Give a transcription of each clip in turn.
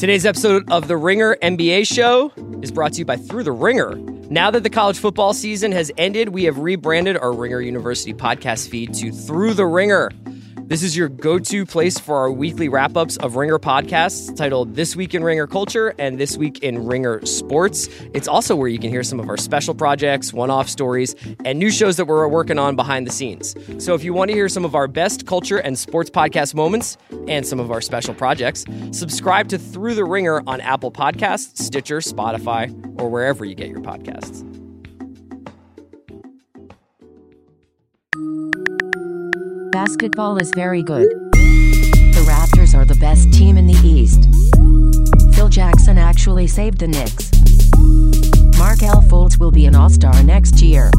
Today's episode of the Ringer NBA show is brought to you by Through the Ringer. Now that the college football season has ended, we have rebranded our Ringer University podcast feed to Through the Ringer. This is your go to place for our weekly wrap ups of Ringer podcasts titled This Week in Ringer Culture and This Week in Ringer Sports. It's also where you can hear some of our special projects, one off stories, and new shows that we're working on behind the scenes. So if you want to hear some of our best culture and sports podcast moments and some of our special projects, subscribe to Through the Ringer on Apple Podcasts, Stitcher, Spotify, or wherever you get your podcasts. Basketball is very good. The Raptors are the best team in the East. Phil Jackson actually saved the Knicks. Markelle Fultz will be an all star next year.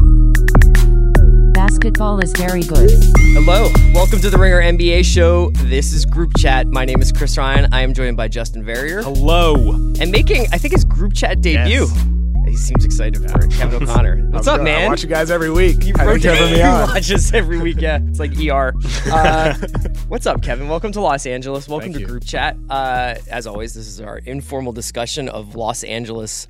Basketball is very good. Hello, welcome to the Ringer NBA show. This is Group Chat. My name is Chris Ryan. I am joined by Justin Verrier. Hello. And making, I think, his Group Chat debut. Yes. He seems excited for it. Kevin O'Connor. What's up, man? I watch you guys every week. You rotate- having me on. watch us every week. Yeah, it's like ER. Uh, what's up, Kevin? Welcome to Los Angeles. Welcome Thank to you. Group Chat. Uh, as always, this is our informal discussion of Los Angeles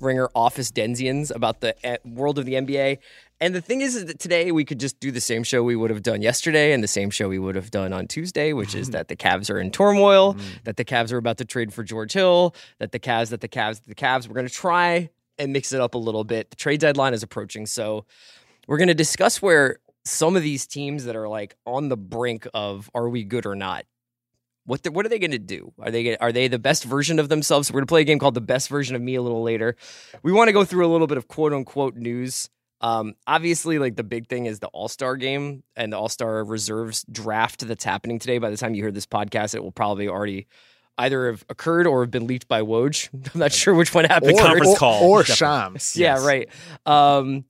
Ringer office Denzians about the uh, world of the NBA. And the thing is, that today we could just do the same show we would have done yesterday and the same show we would have done on Tuesday, which is mm. that the Cavs are in turmoil, mm. that the Cavs are about to trade for George Hill, that the Cavs, that the Cavs, that the Cavs. We're going to try and mix it up a little bit. The trade deadline is approaching, so we're going to discuss where some of these teams that are like on the brink of are we good or not what the, what are they going to do? Are they are they the best version of themselves? We're going to play a game called the best version of me a little later. We want to go through a little bit of quote unquote news. Um, obviously, like the big thing is the All Star game and the All Star reserves draft that's happening today. By the time you hear this podcast, it will probably already either have occurred or have been leaked by Woj. I'm not sure which one happened. The conference or, call. or Definitely. Shams. Yeah, Yes. right. Um,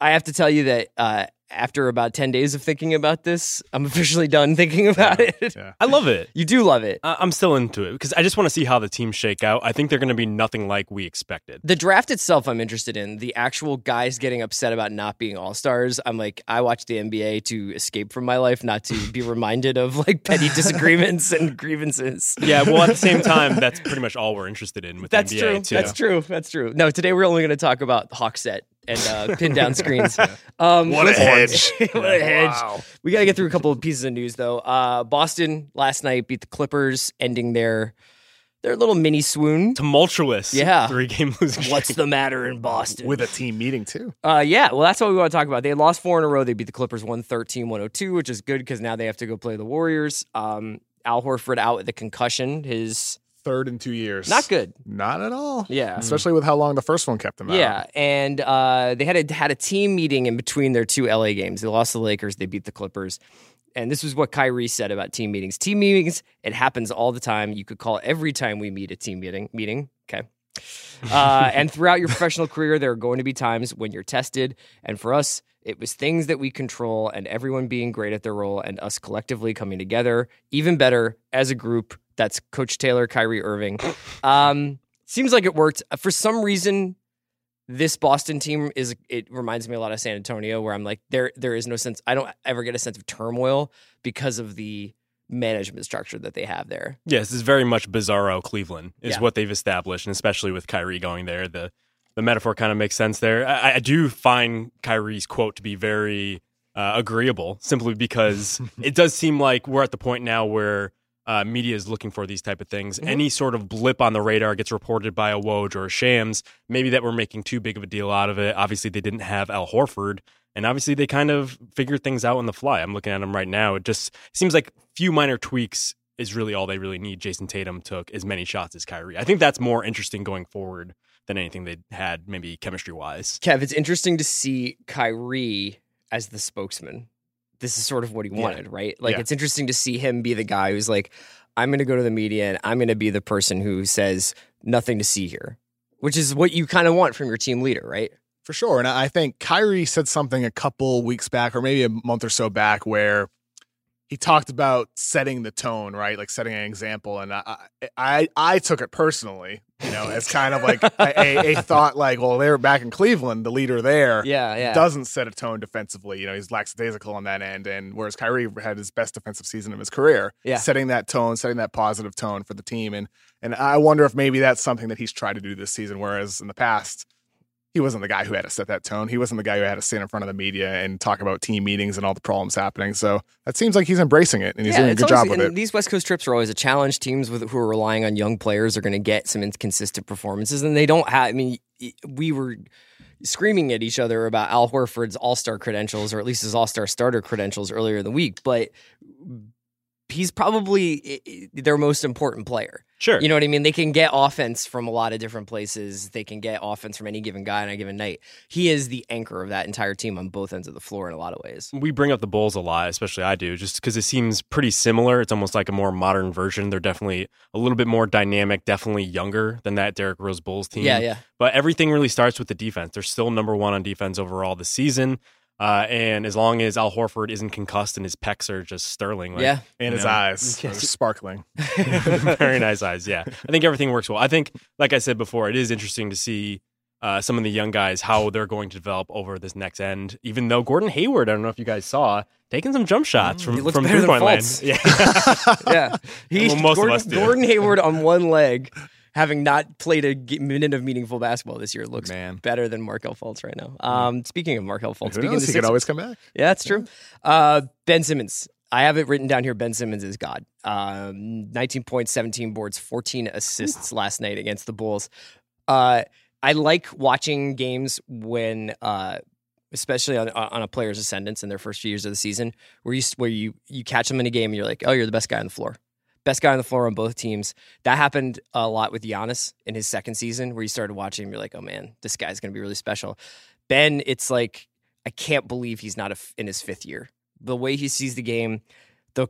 I have to tell you that uh, after about 10 days of thinking about this, I'm officially done thinking about it. Yeah. I love it. You do love it. I- I'm still into it because I just want to see how the teams shake out. I think they're going to be nothing like we expected. The draft itself, I'm interested in. The actual guys getting upset about not being all stars. I'm like, I watch the NBA to escape from my life, not to be reminded of like petty disagreements and grievances. Yeah, well, at the same time, that's pretty much all we're interested in with That's NBA true. too. That's true. That's true. No, today we're only going to talk about hawk set and uh, pin down screens. Um, What a hedge. what a hedge. Wow. We got to get through a couple of pieces of news though. Uh, Boston last night beat the Clippers, ending their their little mini swoon. Tumultuous. Yeah. Three game losing. streak. What's the matter in Boston? With a team meeting too. Uh, yeah, well, that's what we want to talk about. They lost four in a row. They beat the Clippers 113 102, which is good because now they have to go play the Warriors. Um, Al Horford out with a concussion. His Third in two years. not good. Not at all. Yeah. Especially with how long the first one kept them out. Yeah, and uh, they had a, had a team meeting in between their two LA games. They lost the Lakers. They beat the Clippers. And this was what Kyrie said about team meetings. Team meetings, it happens all the time. You could call every time we meet a team meeting. Meeting, okay. Uh, and throughout your professional career, there are going to be times when you're tested. And for us, it was things that we control, and everyone being great at their role, and us collectively coming together even better as a group. That's Coach Taylor, Kyrie Irving. Um, seems like it worked. For some reason, this Boston team is it reminds me a lot of San Antonio where I'm like there there is no sense I don't ever get a sense of turmoil because of the management structure that they have there. Yes, this is very much bizarro Cleveland is Yeah. what they've established, and especially with Kyrie going there, the the metaphor kind of makes sense there. I, I do find Kyrie's quote to be very uh, agreeable, simply because it does seem like we're at the point now where uh, media is looking for these type of things. Mhm. Any sort of blip on the radar gets reported by a Woj or a Shams. Maybe that we're making too big of a deal out of it. Obviously, they didn't have Al Horford. And obviously, they kind of figured things out on the fly. I'm looking at them right now. It just seems like few minor tweaks is really all they really need. Jayson Tatum took as many shots as Kyrie. I think that's more interesting going forward than anything they had, maybe chemistry wise. Kev, it's interesting to see Kyrie as the spokesman. This is sort of what he Yeah. wanted, right? Like Yeah. it's interesting to see him be the guy who's like, I'm gonna go to the media and I'm gonna be the person who says nothing to see here. Which is what you kind of want from your team leader, right? For sure. And I think Kyrie said something a couple weeks back, or maybe a month or so back, where he talked about setting the tone, right? Like setting an example, and I I, I took it personally, you know, as kind of like a, a, thought, like, well, they were back in Cleveland, the leader there. Yeah, yeah. Doesn't set a tone defensively. You know, he's lackadaisical on that end. And whereas Kyrie had his best defensive season of his career, Yeah. setting that tone, setting that positive tone for the team. And and I wonder if maybe that's something that he's tried to do this season. Whereas in the past, he wasn't the guy who had to set that tone. He wasn't the guy who had to stand in front of the media and talk about team meetings and all the problems happening. So that seems like he's embracing it and he's doing a good always- job with it. These West Coast trips are always a challenge. Teams with who are relying on young players are going to get some inconsistent performances, and they don't have. I mean, we were screaming at each other about Al Horford's All Star credentials, or at least his All Star starter credentials earlier in the week, but. He's probably their most important player. Sure. You know what I mean? They can get offense from a lot of different places. They can get offense from any given guy on a given night. He is the anchor of that entire team on both ends of the floor in a lot of ways. we bring up the Bulls a lot, especially I do, just because it seems pretty similar. It's almost like a more modern version. They're definitely a little bit more dynamic, definitely younger than that Derrick Rose Bulls team. Yeah, yeah. But everything really starts with the defense. They're still number one on defense overall this season. Uh, and as long as Al Horford isn't concussed and his pecs are just sterling, like, yeah. and his know, eyes are sparkling. very nice eyes. Yeah, I think everything works well. I think, like I said before, it is interesting to see uh, some of the young guys how they're going to develop over this next end. Even though Gordon Hayward, I don't know if you guys saw, taking some jump shots from from better three point land. Yeah, yeah, he Well, most of Gordon, us do. Gordon Hayward on one leg, having not played a minute of meaningful basketball this year, looks Man. better than Markelle Fultz right now. Um, speaking of Markelle Fultz, Who speaking knows? of He could always come back. yeah, that's true. Uh, ben Simmons. I have it written down here. Ben Simmons is God. Um, 19 points, 17 boards, 14 assists last night against the Bulls. Uh, I like watching games when, uh, especially on on a player's ascendance in their first few years of the season, where you where you you catch them in a game and you're like, oh, you're the best guy on the floor, best guy on the floor on both teams. That happened a lot with Giannis in his second season, where you started watching him, you're like, oh man, this guy's gonna be really special. Ben, it's like I can't believe he's not in his fifth year. The way he sees the game, the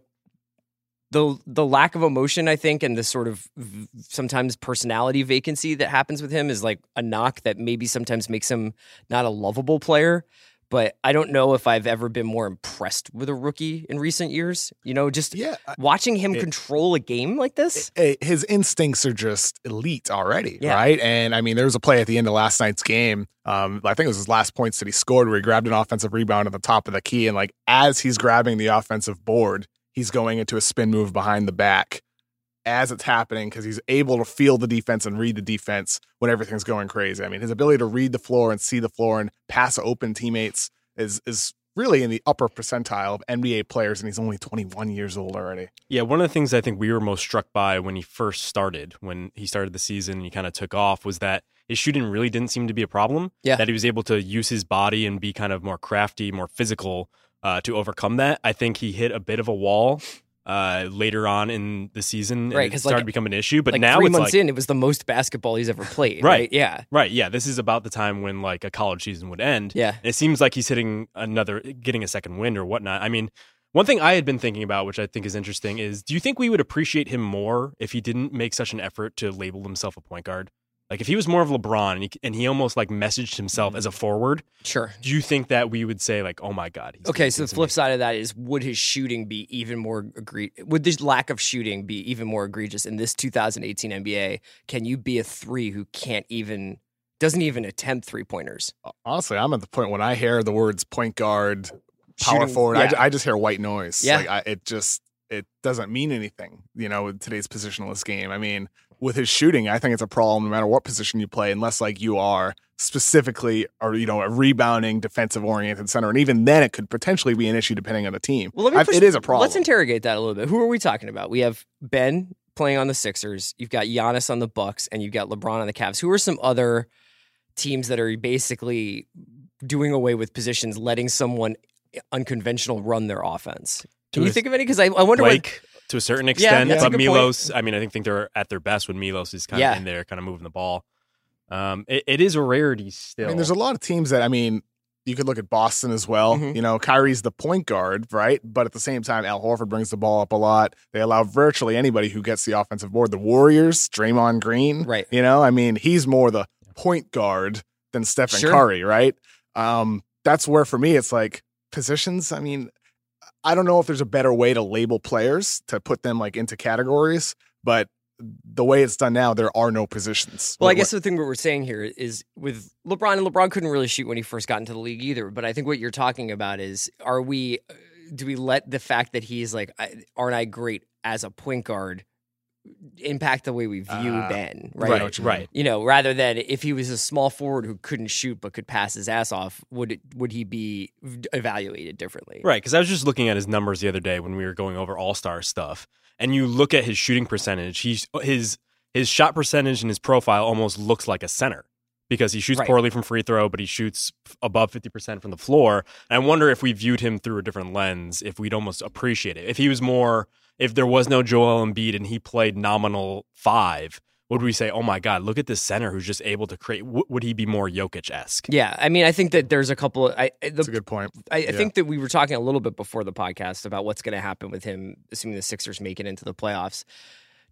the the lack of emotion, I think, and the sort of v- sometimes personality vacancy that happens with him is like a knock that maybe sometimes makes him not a lovable player. But I don't know if I've ever been more impressed with a rookie in recent years. You know, just Yeah. I- watching him it- control a game like this. eh, his instincts are just elite already, Yeah. right? And I mean, there was a play at the end of last night's game. Um, I think it was his last points that he scored where he grabbed an offensive rebound at the top of the key, and like as he's grabbing the offensive board, he's going into a spin move behind the back as it's happening because he's able to feel the defense and read the defense when everything's going crazy. I mean, his ability to read the floor and see the floor and pass open teammates is is really in the upper percentile of NBA players, and he's only 21 years old already. Yeah, one of the things I think we were most struck by when he first started, when he started the season and he kind of took off, was that his shooting really didn't seem to be a problem. Yeah. That he was able to use his body and be kind of more crafty, more physical uh, to overcome that. I think he hit a bit of a wall uh, later on in the season. Right, it 'cause, started like- to become an issue. But like now three it's months like, in, it was the most basketball he's ever played. Right. Right? Yeah. right, yeah, this is about the time when like a college season would end. Yeah. And it seems like he's hitting another, getting a second wind or whatnot. I mean, one thing I had been thinking about, which I think is interesting, is do you think we would appreciate him more if he didn't make such an effort to label himself a point guard? Like if he was more of LeBron and he, and he almost like messaged himself as a forward, Sure. do you think that we would say like, oh my god? He's Okay, doing so the things flip amazing? side of that is would his shooting be even more egre- would this lack of shooting be even more egregious in this 2018 NBA? Can you be a 3 who can't even doesn't even attempt three pointers? Uh, honestly, I'm at the point when I hear the words point guard, power Shooting- forward, I, yeah. ju- I just hear white noise. Yeah. Like I, it just it doesn't mean anything, you know, with today's positionless game. I mean, with his shooting, I think it's a problem no matter what position you play, unless like you are specifically or you know a rebounding defensive oriented center, and even then it could potentially be an issue depending on the team. Well, let me I- pers- it is a problem. Let's interrogate that a little bit. Who are we talking about? We have Ben playing on the Sixers. You've got Giannis on the Bucks, and you've got LeBron on the Cavs. Who are some other teams that are basically doing away with positions, letting someone unconventional run their offense? Can you think of any? Because I, I wonder what Blake to a certain extent, that's a but good point. Milos. I mean, I think think they're at their best when Milos is kind Yeah. of in there, kind of moving the ball. Um, it, it is a rarity still. I mean, there's a lot of teams that I mean, you could look at Boston as well. Mhm. You know, Kyrie's the point guard, right? But at the same time, Al Horford brings the ball up a lot. They allow virtually anybody who gets the offensive board. The Warriors, Draymond Green, Right. You know, I mean, he's more the point guard than Stephen Sure. Curry, right? Um, that's where for me it's like positions. I mean, I don't know if there's a better way to label players to put them like into categories, but the way it's done now, there are no positions. Well, I What- guess the thing what we're saying here is with LeBron, and LeBron couldn't really shoot when he first got into the league either. But I think what you're talking about is, are we, uh, do we let the fact that he's like, aren't I great as a point guard, impact the way we view Uh, Ben? Right. you right. You know, rather than if he was a small forward who couldn't shoot but could pass his ass off, would it, would he be evaluated differently? Right, because I was just looking at his numbers the other day when we were going over All Star stuff, and you look at his shooting percentage. He's his his shot percentage and his profile almost looks like a center because he shoots Right. poorly from free throw, but he shoots above fifty percent from the floor. And I wonder if we viewed him through a different lens, if we'd almost appreciate it. If he was more, if there was no Joel Embiid and he played nominal five. Would we say, "Oh my God, look at this center who's just able to create"? W- would he be more Jokic esque? Yeah, I mean, I think that there's a couple. I the, That's a good point. I, I think that we were talking a little bit before the podcast about what's going to happen with him, assuming the Sixers make it into the playoffs.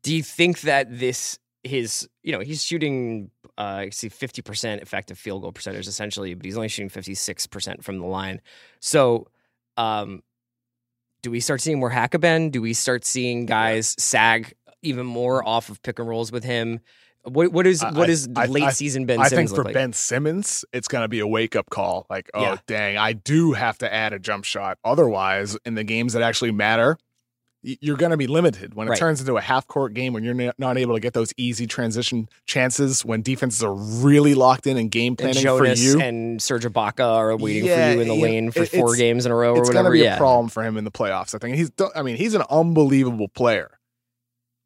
Do you think that this his you know he's shooting uh, I see fifty percent effective field goal percentage essentially, but he's only shooting fifty six percent from the line. So, um, do we start seeing more Hack-a-Ben? Do we start seeing guys sag even more off of pick and rolls with him? What what is what I- late I- season Ben I Simmons think for like? Ben Simmons, it's going to be a wake up call. Like, oh, Yeah. dang, I do have to add a jump shot. Otherwise, in the games that actually matter, you're going to be limited. When it Right. turns into a half court game, when you're not able to get those easy transition chances, when defenses are really locked in and game and planning for you, and Serge Ibaka are waiting Yeah, for you in the you- lane for four games in a row or whatever. it's going to be yeah. a problem for him in the playoffs. I think he's. I mean, he's an unbelievable player,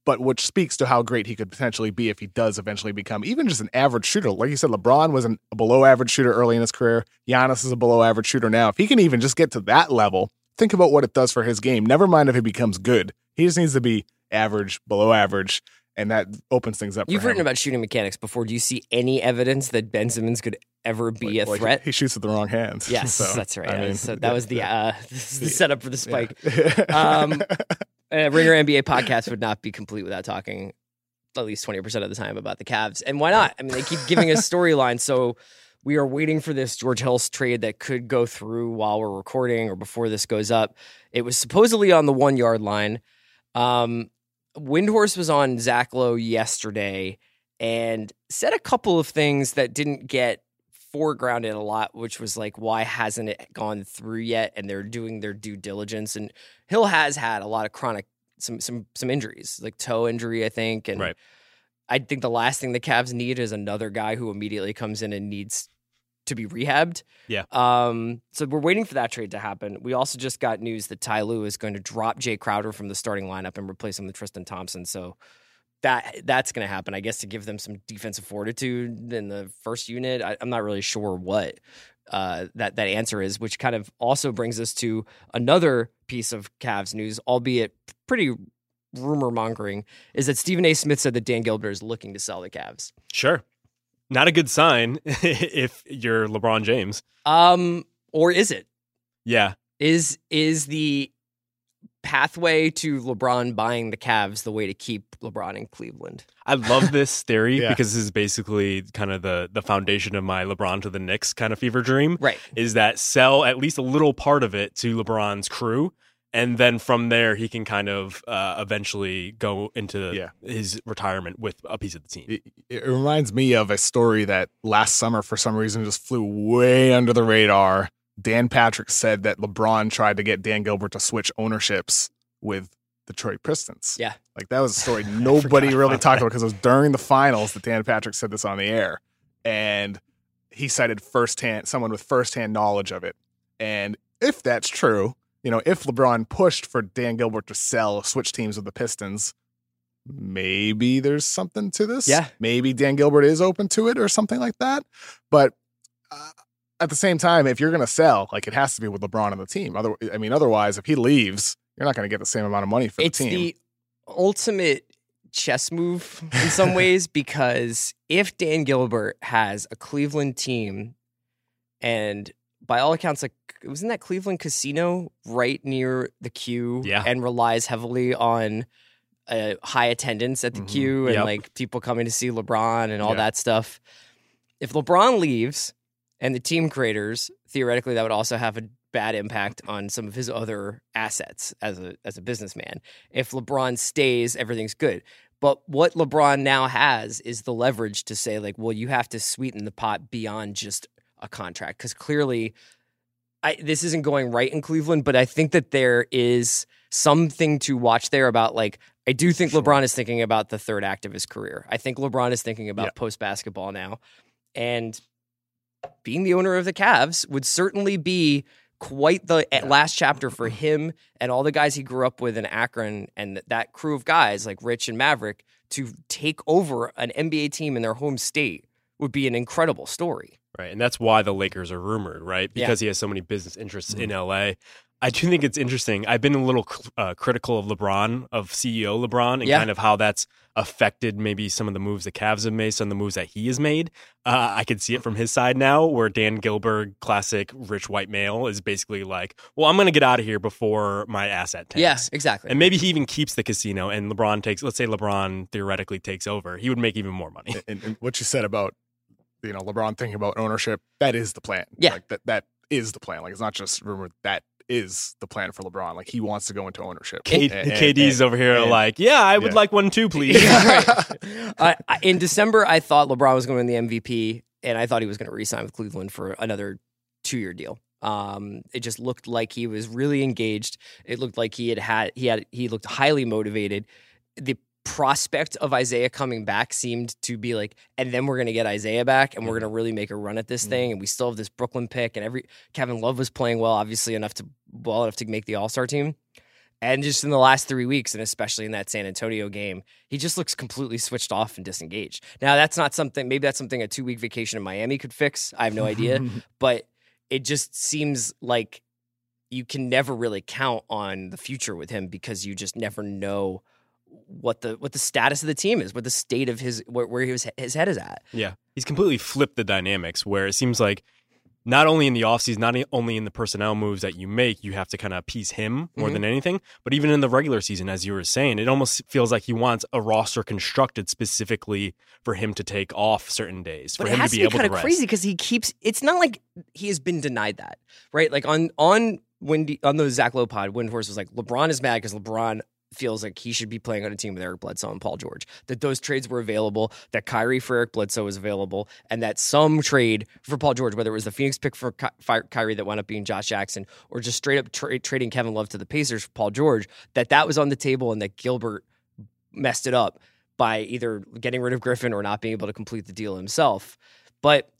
but which speaks to how great he could potentially be if he does eventually become even just an average shooter. Like you said, LeBron was an, a below average shooter early in his career. Giannis is a below average shooter now. If he can even just get to that level, think about what it does for his game. Never mind if he becomes good. He just needs to be average, below average, and that opens things up. You've written him. about shooting mechanics before. Do you see any evidence that Ben Simmons could ever be Like- a like threat? He shoots with the wrong hands. yes, So, that's right. I mean, so that was the yeah. uh, this is the setup for the spike. Yeah. Um, a Ringer NBA podcast would not be complete without talking at least 20% of the time about the Cavs. And why not? I mean, they keep giving us storylines. So we are waiting for this George Hills trade that could go through while we're recording or before this goes up. It was supposedly on the one yard line. Um, Windhorst was on Zach Lowe yesterday and said a couple of things that didn't get foregrounded a lot, which was like, why hasn't it gone through yet? And they're doing their due diligence. And Hill has had a lot of chronic some some some injuries, like toe injury, I think. And Right. I think the last thing the Cavs need is another guy who immediately comes in and needs to be rehabbed. Yeah. Um, so we're waiting for that trade to happen. We also just got news that Ty Lue is going to drop Jae Crowder from the starting lineup and replace him with Tristan Thompson. So that that's going to happen, I guess, to give them some defensive fortitude in the first unit. I, I'm not really sure what uh, that that answer is, which kind of also brings us to another piece of Cavs news, albeit pretty rumor mongering, is that Stephen A. Smith said that Dan Gilbert is looking to sell the Cavs. Sure. Not a good sign if you're LeBron James. Um, or is it? Yeah. Is is the pathway to LeBron buying the Cavs the way to keep LeBron in Cleveland? I love this theory Yeah. because this is basically kind of the the foundation of my LeBron to the Knicks kind of fever dream. Right. Is that sell at least a little part of it to LeBron's crew, and then from there he can kind of uh, eventually go into Yeah. his retirement with a piece of the team. it, it reminds me of a story that last summer for some reason just flew way under the radar. Dan Patrick said that LeBron tried to get Dan Gilbert to switch ownerships with the Detroit Pistons. Yeah. Like that was a story nobody really about talked about because it was during the finals that Dan Patrick said this on the air. And he cited firsthand someone with firsthand knowledge of it. And if that's true, you know, if LeBron pushed for Dan Gilbert to sell switch teams with the Pistons, maybe there's something to this. Yeah. Maybe Dan Gilbert is open to it or something like that. But uh, at the same time, if you're going to sell, like it has to be with LeBron on the team. Other, I mean, otherwise, if he leaves, you're not going to get the same amount of money for it's the team. the ultimate chess move in some ways because if Dan Gilbert has a Cleveland team and by all accounts like wasn't that Cleveland casino right near the Q Yeah. and relies heavily on uh, high attendance at the Mhm. Q and Yep. like people coming to see LeBron and all Yeah. that stuff. If LeBron leaves and the team creators, theoretically that would also have a bad impact on some of his other assets as a as a businessman. If LeBron stays, everything's good. But what LeBron now has is the leverage to say, like, well, you have to sweeten the pot beyond just a contract because clearly, I this isn't going right in Cleveland. But I think that there is something to watch there about like I do think Sure. LeBron is thinking about the third act of his career. I think LeBron is thinking about post basketball now, and being the owner of the Cavs would certainly be quite the eh, Yeah. last chapter for him and all the guys he grew up with in Akron and that crew of guys like Rich and Maverick to take over an NBA team in their home state would be an incredible story. Right. And that's why the Lakers are rumored, right? Yeah. Because he has so many business interests Mm-hmm. in LA. I do think it's interesting. I've been a little uh, critical of LeBron, of CEO LeBron, and Yeah. kind of how that's affected maybe some of the moves the Cavs have made, some of the moves that he has made. Uh, I can see it from his side now, where Dan Gilbert, classic rich white male, is basically like, well, I'm going to get out of here before my asset tanks. Yeah, exactly. And maybe he even keeps the casino and LeBron takes, let's say LeBron theoretically takes over. He would make even more money. and, and what you said about you know LeBron thinking about ownership, that is the plan. Yeah. like that that is the plan. Like it's not just rumor. That is the plan for LeBron. Like he wants to go into ownership. K- And- and- KD's and- over here and- like, yeah, I would yeah. like one too, please. Yeah, right. I, I, in December, I thought LeBron was going to win the MVP, and I thought he was going to re-sign with Cleveland for another two-year deal. Um, it just looked like he was really engaged. It looked like he had had he had he looked highly motivated. The prospect of Isaiah coming back seemed to be like, and then we're going to get Isaiah back, and we're going to really make a run at this Mhm. thing. And we still have this Brooklyn pick, and every Kevin Love was playing well, obviously enough to well enough to make the All Star team. And just in the last three weeks, and especially in that San Antonio game, he just looks completely switched off and disengaged. Now, that's not something, maybe that's something a two week vacation in Miami could fix. I have no idea. but it just seems like you can never really count on the future with him because you just never know what the what the status of the team is, what the state of his where, where his his head is at. Yeah. He's completely flipped the dynamics where it seems like not only in the offseason, not only in the personnel moves that you make, you have to kind of appease him more Mhm. than anything, but even in the regular season, as you were saying, it almost feels like he wants a roster constructed specifically for him to take off certain days, for But it him has to to be be able kind to of rest. crazy because he keeps. It's not like he has been denied that, right? Like on on Wendy on the Zach Lowe pod, Windhorst was like LeBron is mad because LeBron feels like he should be playing on a team with Eric Bledsoe and Paul George. That those trades were available. That Kyrie for Eric Bledsoe was available, and that some trade for Paul George, whether it was the Phoenix pick for Ky- Kyrie that wound up being Josh Jackson, or just straight up tra- trading Kevin Love to the Pacers for Paul George, that that was on the table, and that Gilbert messed it up by either getting rid of Griffin or not being able to complete the deal himself. But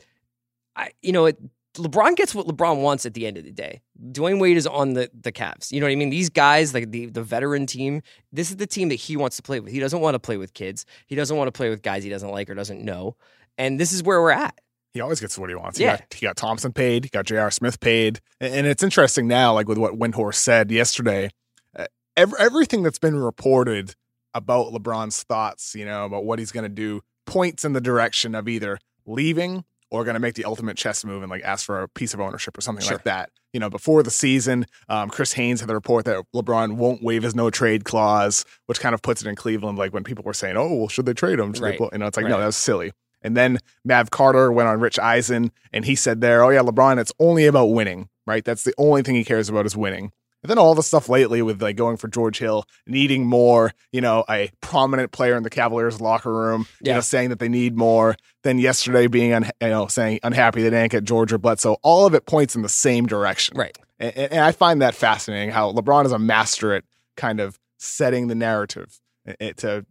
I, you know, it, LeBron gets what LeBron wants at the end of the day. Dwyane Wade is on the the Cavs. You know what I mean? These guys, like the the veteran team, this is the team that he wants to play with. He doesn't want to play with kids. He doesn't want to play with guys he doesn't like or doesn't know. And this is where we're at. he always gets what he wants. Yeah. He got, he got Thompson paid. He got J.R. Smith paid. And, and it's interesting now, like with what Windhorst said yesterday, uh, ev- everything that's been reported about LeBron's thoughts, you know, about what he's going to do, points in the direction of either leaving or going to make the ultimate chess move and like ask for a piece of ownership or something Sure. like that. You know, before the season, um, Chris Haynes had the report that LeBron won't waive his no trade clause, which kind of puts it in Cleveland. Like when people were saying, "Oh, well, should they trade him?" Should Right. pull-" You know, it's like no, Right. that was silly. And then Mav Carter went on Rich Eisen and he said there, oh yeah, LeBron, it's only about winning, right? That's the only thing he cares about is winning. And then all the stuff lately with like going for George Hill, needing more, you know, a prominent player in the Cavaliers locker room, you Yeah. know, saying that they need more. Then yesterday being, un- you know, saying unhappy that they didn't get George or Bledsoe. All of it points in the same direction. Right. And, and I find that fascinating how LeBron is a master at kind of setting the narrative It- it to,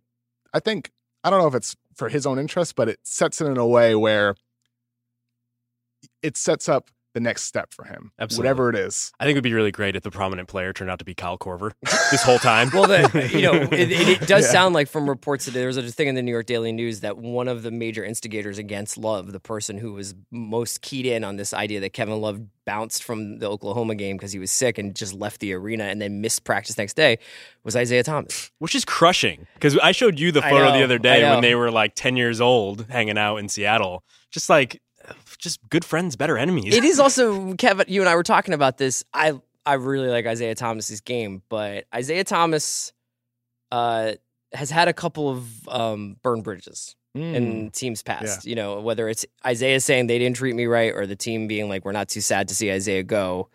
I think, I don't know if it's for his own interest, but it sets it in a way where it sets up the next step for him, Absolutely. whatever it is. I think it would be really great if the prominent player turned out to be Kyle Korver this whole time. Well, the, you know, it, it, it does Yeah. sound like from reports today, there was a thing in the New York Daily News that one of the major instigators against Love, the person who was most keyed in on this idea that Kevin Love bounced from the Oklahoma game because he was sick and just left the arena and then missed practice next day, was Isaiah Thomas. which is crushing because I showed you the photo know, the other day when they were like 10 years old hanging out in Seattle. Just like, just good friends, better enemies. it is also Kevin. You and I were talking about this. I I really like Isaiah Thomas's game, but Isaiah Thomas uh, has had a couple of um, burn bridges. Hmm. in teams past. You know, whether it's Isaiah saying they didn't treat me right or the team being like, we're not too sad to see Isaiah go.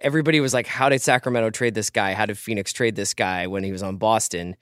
everybody was like, how did Sacramento trade this guy? How did Phoenix trade this guy when he was on Boston?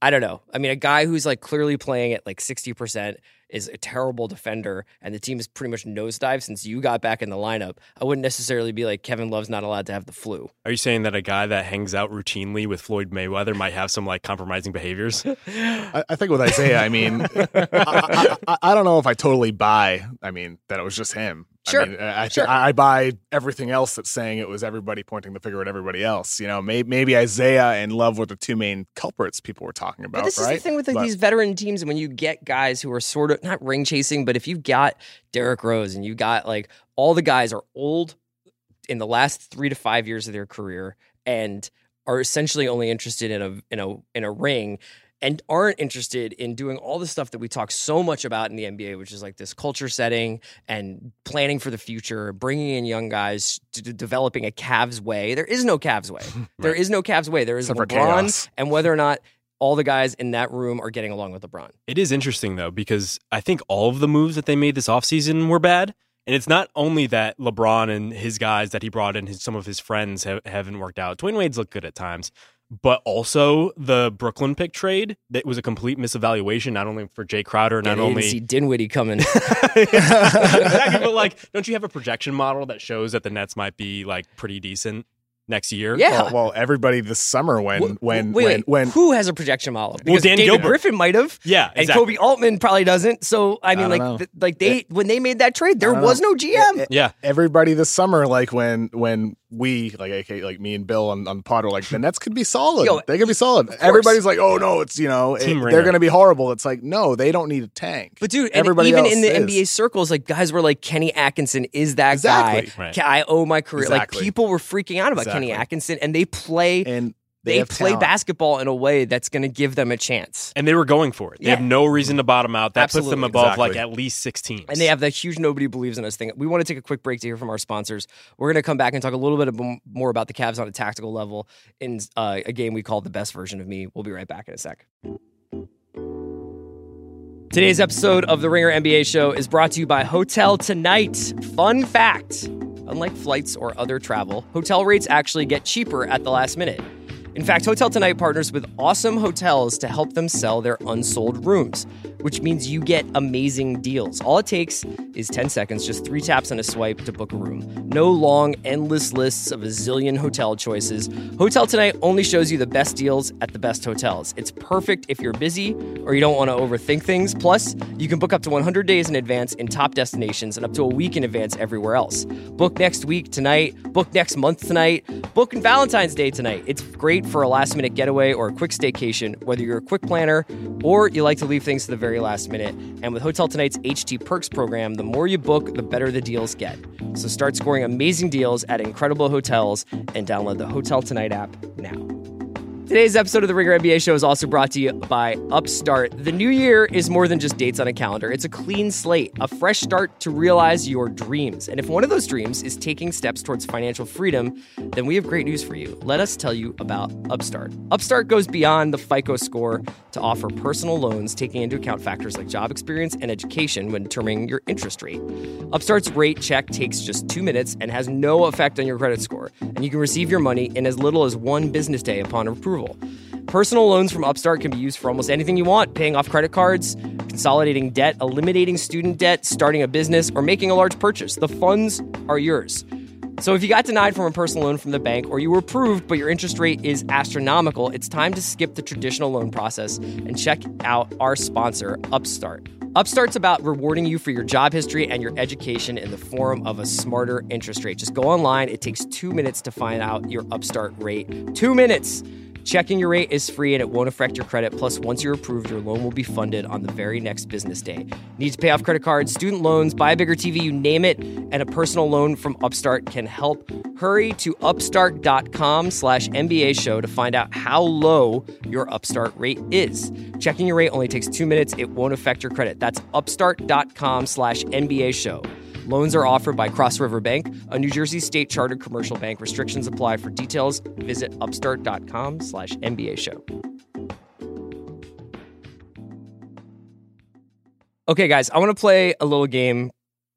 I don't know. I mean, a guy who's like clearly playing at like 60% is a terrible defender, and the team is pretty much nosedive since you got back in the lineup. I wouldn't necessarily be like Kevin Love's not allowed to have the flu. Are you saying that a guy that hangs out routinely with Floyd Mayweather might have some like compromising behaviors? I, I think with Isaiah, I mean, I, I, I, I don't know if I totally buy. I mean, that it was just him. Sure, I, mean, I, sure. I, I buy everything else that's saying it was everybody pointing the finger at everybody else. You know, maybe, maybe Isaiah and Love were the two main culprits people were talking about. But this right? is the thing with like, But- these veteran teams, and when you get guys who are sort of not ring chasing, but if you've got Derrick Rose and you got like all the guys are old in the last three to five years of their career and are essentially only interested in a in a in a ring and aren't interested in doing all the stuff that we talk so much about in the NBA, which is like this culture setting and planning for the future, bringing in young guys, to developing a Cavs way. There is no Cavs way. There is no Cavs way. There is Except LeBron, and whether or not all the guys in that room are getting along with LeBron. It is interesting though because I think all of the moves that they made this offseason were bad. And it's not only that LeBron and his guys that he brought in, his, some of his friends have, haven't worked out. Dwyane Wade's looked good at times, but also the Brooklyn pick trade that was a complete misevaluation, not only for Jae Crowder, not Yeah, only see Dinwiddie coming. exactly, but like, don't you have a projection model that shows that the Nets might be like pretty decent next year? Yeah. Well, well, everybody this summer when Wh- when wait, when wait, when who has a projection model? Well, Dan David Gilbert. Griffin might have. yeah, And. Koby Altman probably doesn't. So I mean, I like, th- like they when they made that trade, there was know. no GM. yeah, everybody this summer, like when when we like aka like me and Bill on, on the pod were like the Nets could be solid. Yo, they could be solid. Everybody's like, oh no, it's you know it- they're going to be horrible. It's like no, they don't need a tank. But dude, and Everybody even else in the is. NBA circles, like guys were like Kenny Atkinson is that Exactly. guy. Right. I owe my career. Exactly. Like people were freaking out about Kenny Atkinson, and they play and they, they, play talent. basketball in a way that's going to give them a chance. and they were going for it. They Yeah. have no reason to bottom out. That puts them Absolutely. above like at least six teams. And they have that huge nobody believes in us thing. We want to take a quick break to hear from our sponsors. We're going to come back and talk a little bit more about the Cavs on a tactical level in uh, a game we call the best version of me. We'll be right back in a sec. Today's episode of the Ringer NBA show is brought to you by Hotel Tonight. Fun fact unlike flights or other travel, hotel rates actually get cheaper at the last minute. In fact, Hotel Tonight partners with awesome hotels to help them sell their unsold rooms, which means you get amazing deals. All it takes is 10 seconds, just three taps and a swipe to book a room. No long, endless lists of a zillion hotel choices. Hotel Tonight only shows you the best deals at the best hotels. It's perfect if you're busy or you don't want to overthink things. Plus, you can book up to 100 days in advance in top destinations and up to a week in advance everywhere else. Book next week tonight, book next month tonight, book on Valentine's Day tonight. It's great for a last minute getaway or a quick staycation, whether you're a quick planner or you like to leave things to the very last minute. And with Hotel Tonight's HT Perks program, the more you book, the better the deals get. So start scoring amazing deals at incredible hotels and download the Hotel Tonight app now. Today's episode of the Ringer NBA Show is also brought to you by Upstart. The new year is more than just dates on a calendar. It's a clean slate, a fresh start to realize your dreams. And if one of those dreams is taking steps towards financial freedom, then we have great news for you. Let us tell you about Upstart. Upstart goes beyond the FICO score to offer personal loans, taking into account factors like job experience and education when determining your interest rate. Upstart's rate check takes just two minutes and has no effect on your credit score, and you can receive your money in as little as one business day upon approval. Personal loans from Upstart can be used for almost anything you want paying off credit cards, consolidating debt, eliminating student debt, starting a business, or making a large purchase. The funds are yours. So if you got denied from a personal loan from the bank or you were approved but your interest rate is astronomical, it's time to skip the traditional loan process and check out our sponsor, Upstart. Upstart's about rewarding you for your job history and your education in the form of a smarter interest rate. Just go online. It takes two minutes to find out your Upstart rate. Two minutes. Checking your rate is free and it won't affect your credit. Plus, once you're approved, your loan will be funded on the very next business day. Need to pay off credit cards, student loans, buy a bigger TV, you name it, and a personal loan from Upstart can help. Hurry to upstart.com slash NBA show to find out how low your Upstart rate is. Checking your rate only takes two minutes. It won't affect your credit. That's upstart.com slash NBA show. Loans are offered by Cross River Bank, a New Jersey state chartered commercial bank. Restrictions apply. For details, visit upstart.com slash NBA show. Okay, guys, I want to play a little game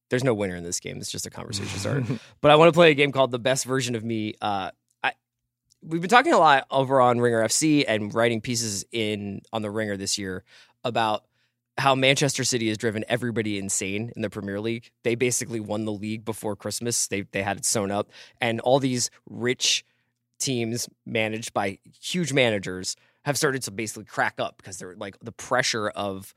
there's no winner in this game. It's just a conversation starter. but I want to play a game called the best version of me. Uh, I we've been talking a lot over on Ringer FC and writing pieces in on the Ringer this year about how Manchester City has driven everybody insane in the Premier League. They basically won the league before Christmas. They they had it sewn up, and all these rich teams managed by huge managers have started to basically crack up because they're like the pressure of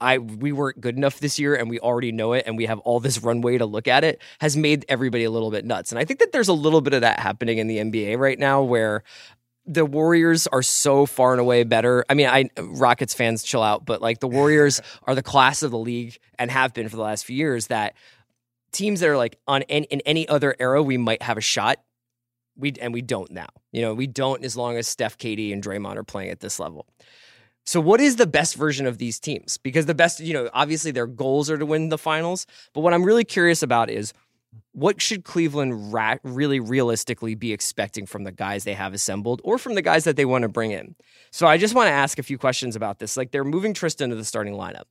I we weren't good enough this year and we already know it and we have all this runway to look at it has made everybody a little bit nuts. And I think that there's a little bit of that happening in the NBA right now where the Warriors are so far and away better. I mean, I Rockets fans chill out, but like the Warriors are the class of the league and have been for the last few years that teams that are like on in, in any other era we might have a shot. We and we don't now. You know, we don't as long as Steph, KD, and Draymond are playing at this level. So, what is the best version of these teams? Because the best, you know, obviously their goals are to win the finals. But what I'm really curious about is what should Cleveland ra- really realistically be expecting from the guys they have assembled or from the guys that they want to bring in? So, I just want to ask a few questions about this. Like, they're moving Tristan to the starting lineup.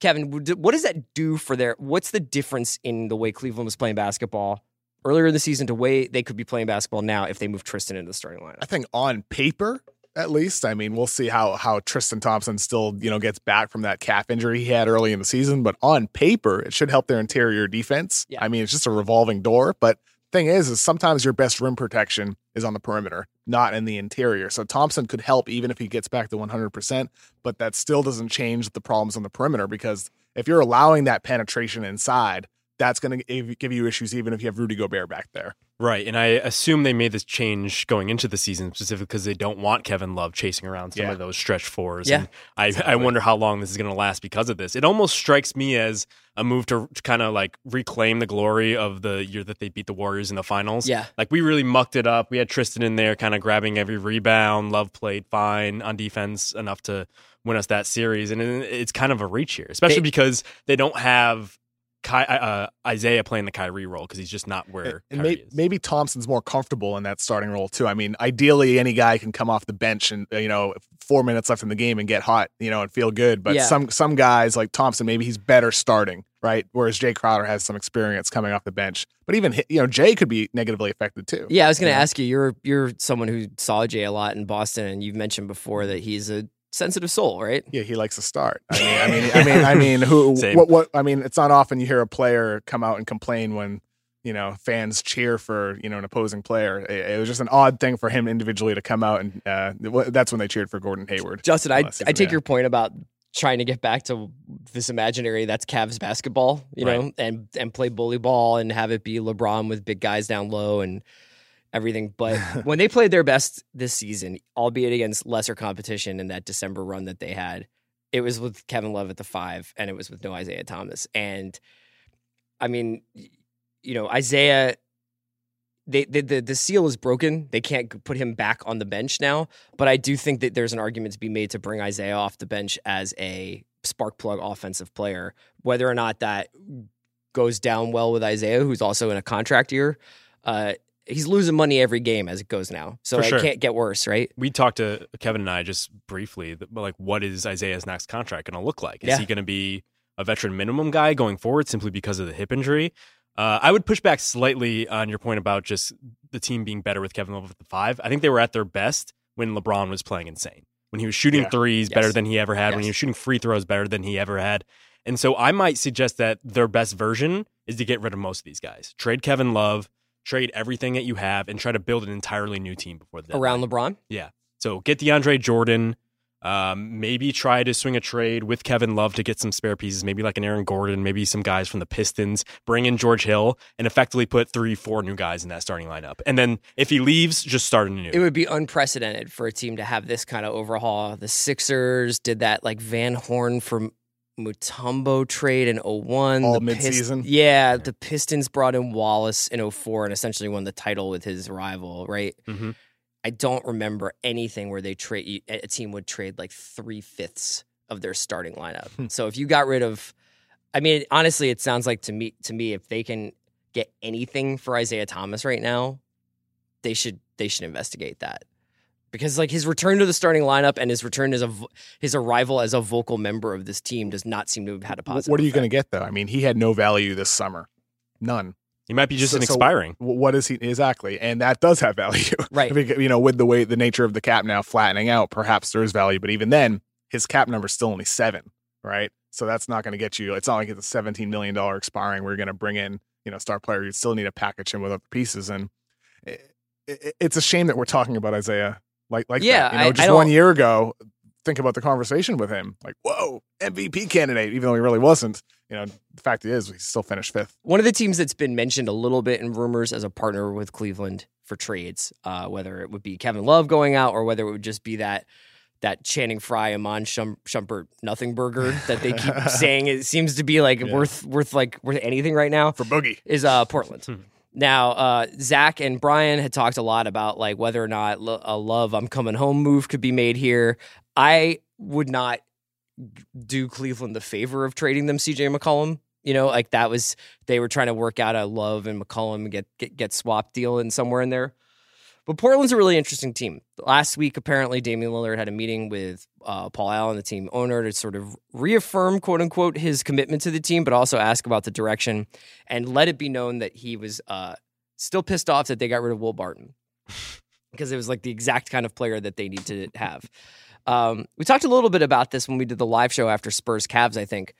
Kevin, what does that do for their? What's the difference in the way Cleveland was playing basketball earlier in the season to way they could be playing basketball now if they move Tristan into the starting lineup? I think on paper, at least. I mean, we'll see how how Tristan Thompson still, you know, gets back from that calf injury he had early in the season, but on paper, it should help their interior defense. Yeah. I mean, it's just a revolving door, but thing is is sometimes your best rim protection is on the perimeter, not in the interior. So Thompson could help even if he gets back to 100%, but that still doesn't change the problems on the perimeter because if you're allowing that penetration inside, that's going to give you issues even if you have Rudy Gobert back there. Right. And I assume they made this change going into the season specifically because they don't want Kevin Love chasing around some Yeah. of those stretch fours. Yeah. And I, I wonder how long this is going to last because of this. It almost strikes me as a move to kind of like reclaim the glory of the year that they beat the Warriors in the finals. Yeah. Like we really mucked it up. We had Tristan in there kind of grabbing every rebound. Love played fine on defense enough to win us that series. And it's kind of a reach here, especially They- because they don't have Ky, uh, Isaiah playing the Kyrie role because he's just not where and Kyrie may, is. maybe Thompson's more comfortable in that starting role too. I mean, ideally, any guy can come off the bench and uh, you know four minutes left in the game and get hot, you know, and feel good. But Yeah. some some guys like Thompson, maybe he's better starting, right? Whereas Jae Crowder has some experience coming off the bench. But even you know Jae could be negatively affected too. Yeah, I was going to Yeah. ask you. You're you're someone who saw Jae a lot in Boston, and you've mentioned before that he's a sensitive soul, right? Yeah, he likes to start. I mean, I mean, I mean, I mean, who? Same. What? What? I mean, it's not often you hear a player come out and complain when you know fans cheer for you know an opposing player. It, it was just an odd thing for him individually to come out and uh, that's when they cheered for Gordon Hayward. Justin, I season, I take yeah. your point about trying to get back to this imaginary that's Cavs basketball, you know, and and play bully ball and have it be LeBron with big guys down low and everything. But when they played their best this season, albeit against lesser competition in that December run that they had, it was with Kevin Love at the five and it was with no Isaiah Thomas. And I mean, you know, Isaiah they, the, the the seal is broken. They can't put him back on the bench now. But I do think that there's an argument to be made to bring Isaiah off the bench as a spark plug offensive player. Whether or not that goes down well with Isaiah, who's also in a contract year, uh, he's losing money every game as it goes now. So For it sure. can't get worse, right? we talked to Kevin and I just briefly, but like, what is Isaiah's next contract going to look like? Is Yeah. he going to be a veteran minimum guy going forward simply because of the hip injury? Uh, I would push back slightly on your point about just the team being better with Kevin Love at the five. I think they were at their best when LeBron was playing insane. When he was shooting Yeah. threes Yes. better than he ever had, when he was shooting free throws better than he ever had. And so I might suggest that their best version is to get rid of most of these guys. Trade Kevin Love, trade everything that you have, and try to build an entirely new team before the Around LeBron. Yeah. So get DeAndre Jordan. Um, maybe try to swing a trade with Kevin Love to get some spare pieces, maybe like an Aaron Gordon, maybe some guys from the Pistons. Bring in George Hill and effectively put three, four new guys in that starting lineup. And then if he leaves, just start a new. it would be unprecedented for a team to have this kind of overhaul. The Sixers did that like Van Horn from Mutombo trade in 01. All The Pist- midseason? yeah, the Pistons brought in Wallace in 04 and essentially won the title with his rival, right? Mhm. I don't remember anything where they trade a team would trade like three fifths of their starting lineup. Hmm. so if you got rid of, I mean, honestly, it sounds like to me to me if they can get anything for Isaiah Thomas right now, they should they should investigate that because like his return to the starting lineup and his return as a his arrival as a vocal member of this team does not seem to have had a positive. What are you going to get though? I mean, he had no value this summer, none. He might be just So- an expiring. wh- What is he exactly? And that does have value, Right. You know, with the way the nature of the cap now flattening out, perhaps there is value. But even then, his cap number is still only seven, right? So that's not going to get you. It's not like it's a seventeen million dollar expiring. We're going to bring in you know star player. You still need to package him with other pieces, and eh, it, it, it's a shame that we're talking about Isaiah like like Yeah, that. You know, I- I just don't- one year ago, think about the conversation with him. Like, whoa, MVP candidate, even though he really wasn't. You know, the fact is, he still finished fifth. One of the teams that's been mentioned a little bit in rumors as a partner with Cleveland for trades, uh, whether it would be Kevin Love going out or whether it would just be that that Channing Frye, Iman Schum- Shumpert, nothing burger that they keep saying it seems to be like Yeah. worth worth like worth anything right now For Boogie, is uh, Portland. Now, uh, Zach and Brian had talked a lot about like whether or not lo- a love I'm coming home move could be made here. I would not do Cleveland the favor of trading them CJ McCollum. You know, like that was they were trying to work out a Love and McCollum get get, get swap deal in somewhere in there. But Portland's a really interesting team. Last week, apparently, Damian Lillard had a meeting with uh, Paul Allen, the team owner, to sort of reaffirm, quote unquote, his commitment to the team, but also ask about the direction and let it be known that he was uh, still pissed off that they got rid of Will Barton because it was like the exact kind of player that they need to have. Um, we talked a little bit about this when we did the live show after Spurs Cavs, I think.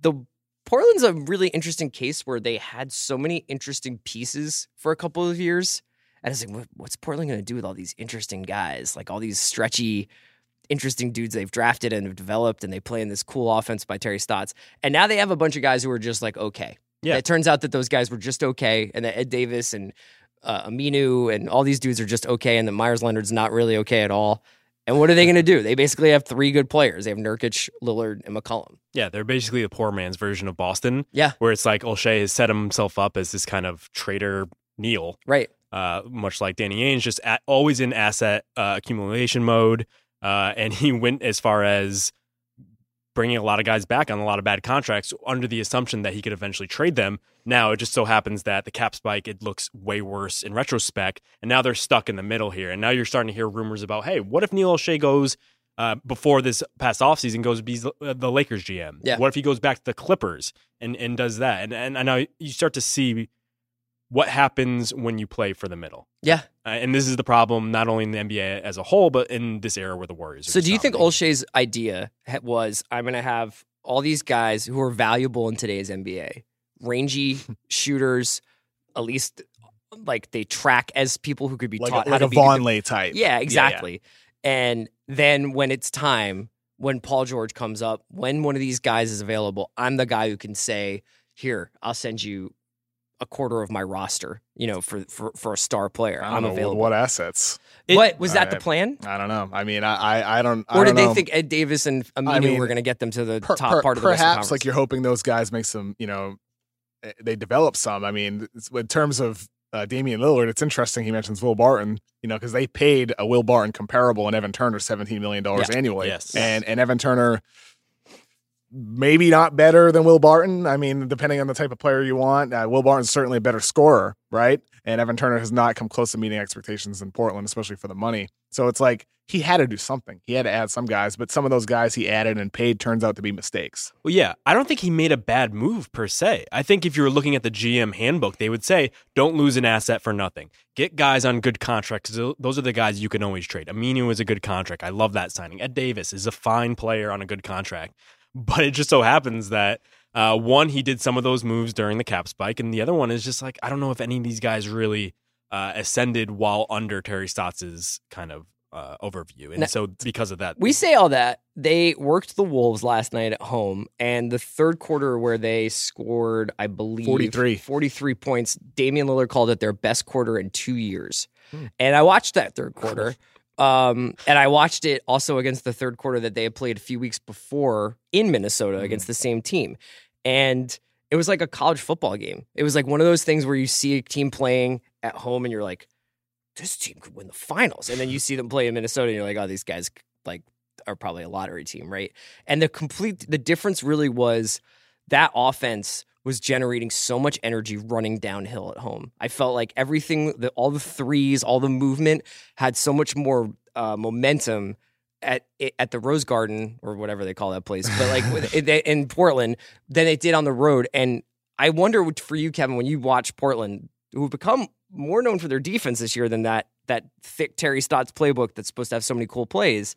The Portland's a really interesting case where they had so many interesting pieces for a couple of years. And was like, what's Portland going to do with all these interesting guys? Like all these stretchy, interesting dudes they've drafted and have developed, and they play in this cool offense by Terry Stotts. And now they have a bunch of guys who are just like, okay. Yeah. It turns out that those guys were just okay, and that Ed Davis and uh, Aminu and all these dudes are just okay, and that Meyers Leonard's not really okay at all. And what are they going to do? They basically have three good players. They have Nurkic, Lillard, and McCollum. Yeah, they're basically the poor man's version of Boston. Yeah. Where it's like Olshey has set himself up as this kind of Trader Neil, Right. Uh, much like Danny Ainge, just at, always in asset uh, accumulation mode. Uh, and he went as far as bringing a lot of guys back on a lot of bad contracts under the assumption that he could eventually trade them. Now it just so happens that the cap spike it looks way worse in retrospect, and now they're stuck in the middle here. And now you're starting to hear rumors about, hey, what if Neil Olshey goes uh, before this past offseason goes be the, uh, the Lakers GM? Yeah. What if he goes back to the Clippers and and does that? And and I know you start to see what happens when you play for the middle. Yeah. Uh, and this is the problem not only in the NBA as a whole, but in this era where the Warriors. are So do you think Olshey's idea was I'm going to have all these guys who are valuable in today's NBA, rangy shooters, at least like they track as people who could be like taught a, how like to a be Vaughn Lay type. Yeah, exactly. And then when it's time, when Paul George comes up, when one of these guys is available, I'm the guy who can say, "Here, I'll send you a quarter of my roster." You know, for for, for a star player, I don't I'm know available. what assets. It- what was that I- the plan? I don't know. I mean, I I, I don't. I Or did don't they know. think Ed Davis and Aminu I mean, were going to get them to the Per- top per- part of the Western perhaps like you're hoping those guys make some you know eh, they develop some i mean in terms of uh, Damian Lillard, it's interesting he mentions Will Barton, you know, because they paid a Will Barton comparable and Evan Turner $17 million Yeah. annually. Yes. And, and Evan Turner, maybe not better than Will Barton. I mean, depending on the type of player you want. Uh, Will Barton's certainly a better scorer, right? And Evan Turner has not come close to meeting expectations in Portland, especially for the money. So it's like he had to do something. He had to add some guys, but some of those guys he added and paid turns out to be mistakes. Well, yeah, I don't think he made a bad move per se. I think if you were looking at the GM handbook, they would say, don't lose an asset for nothing. Get guys on good contracts. Those are the guys you can always trade. Aminu is a good contract. I love that signing. Ed Davis is a fine player on a good contract. But it just so happens that uh, one, he did some of those moves during the cap spike, and the other one is just like, I don't know if any of these guys really uh, ascended while under Terry Stotts's kind of uh, overview. And Now- so because of that, We say all that. They worked the Wolves last night at home, and the third quarter where they scored, I believe, 43. 43 points. Damian Lillard called it their best quarter in two years. Hmm. And I watched that third quarter. Um, and I watched it also against the third quarter that they had played a few weeks before in Minnesota Hmm. against the same team. And it was like a college football game. It was like one of those things where you see a team playing at home and you're like, this team could win the finals. And then you see them play in Minnesota and you're like, oh, these guys like are probably a lottery team, right? And the complete the difference really was that offense was generating so much energy running downhill at home. I felt like everything, the, all the threes, all the movement had so much more uh, momentum at at the Rose Garden or whatever they call that place, but like in- Portland than it did on the road. And I wonder for you, Kevin, when you watch Portland, who've become more known for their defense this year than that that thick Terry Stotts playbook that's supposed to have so many cool plays.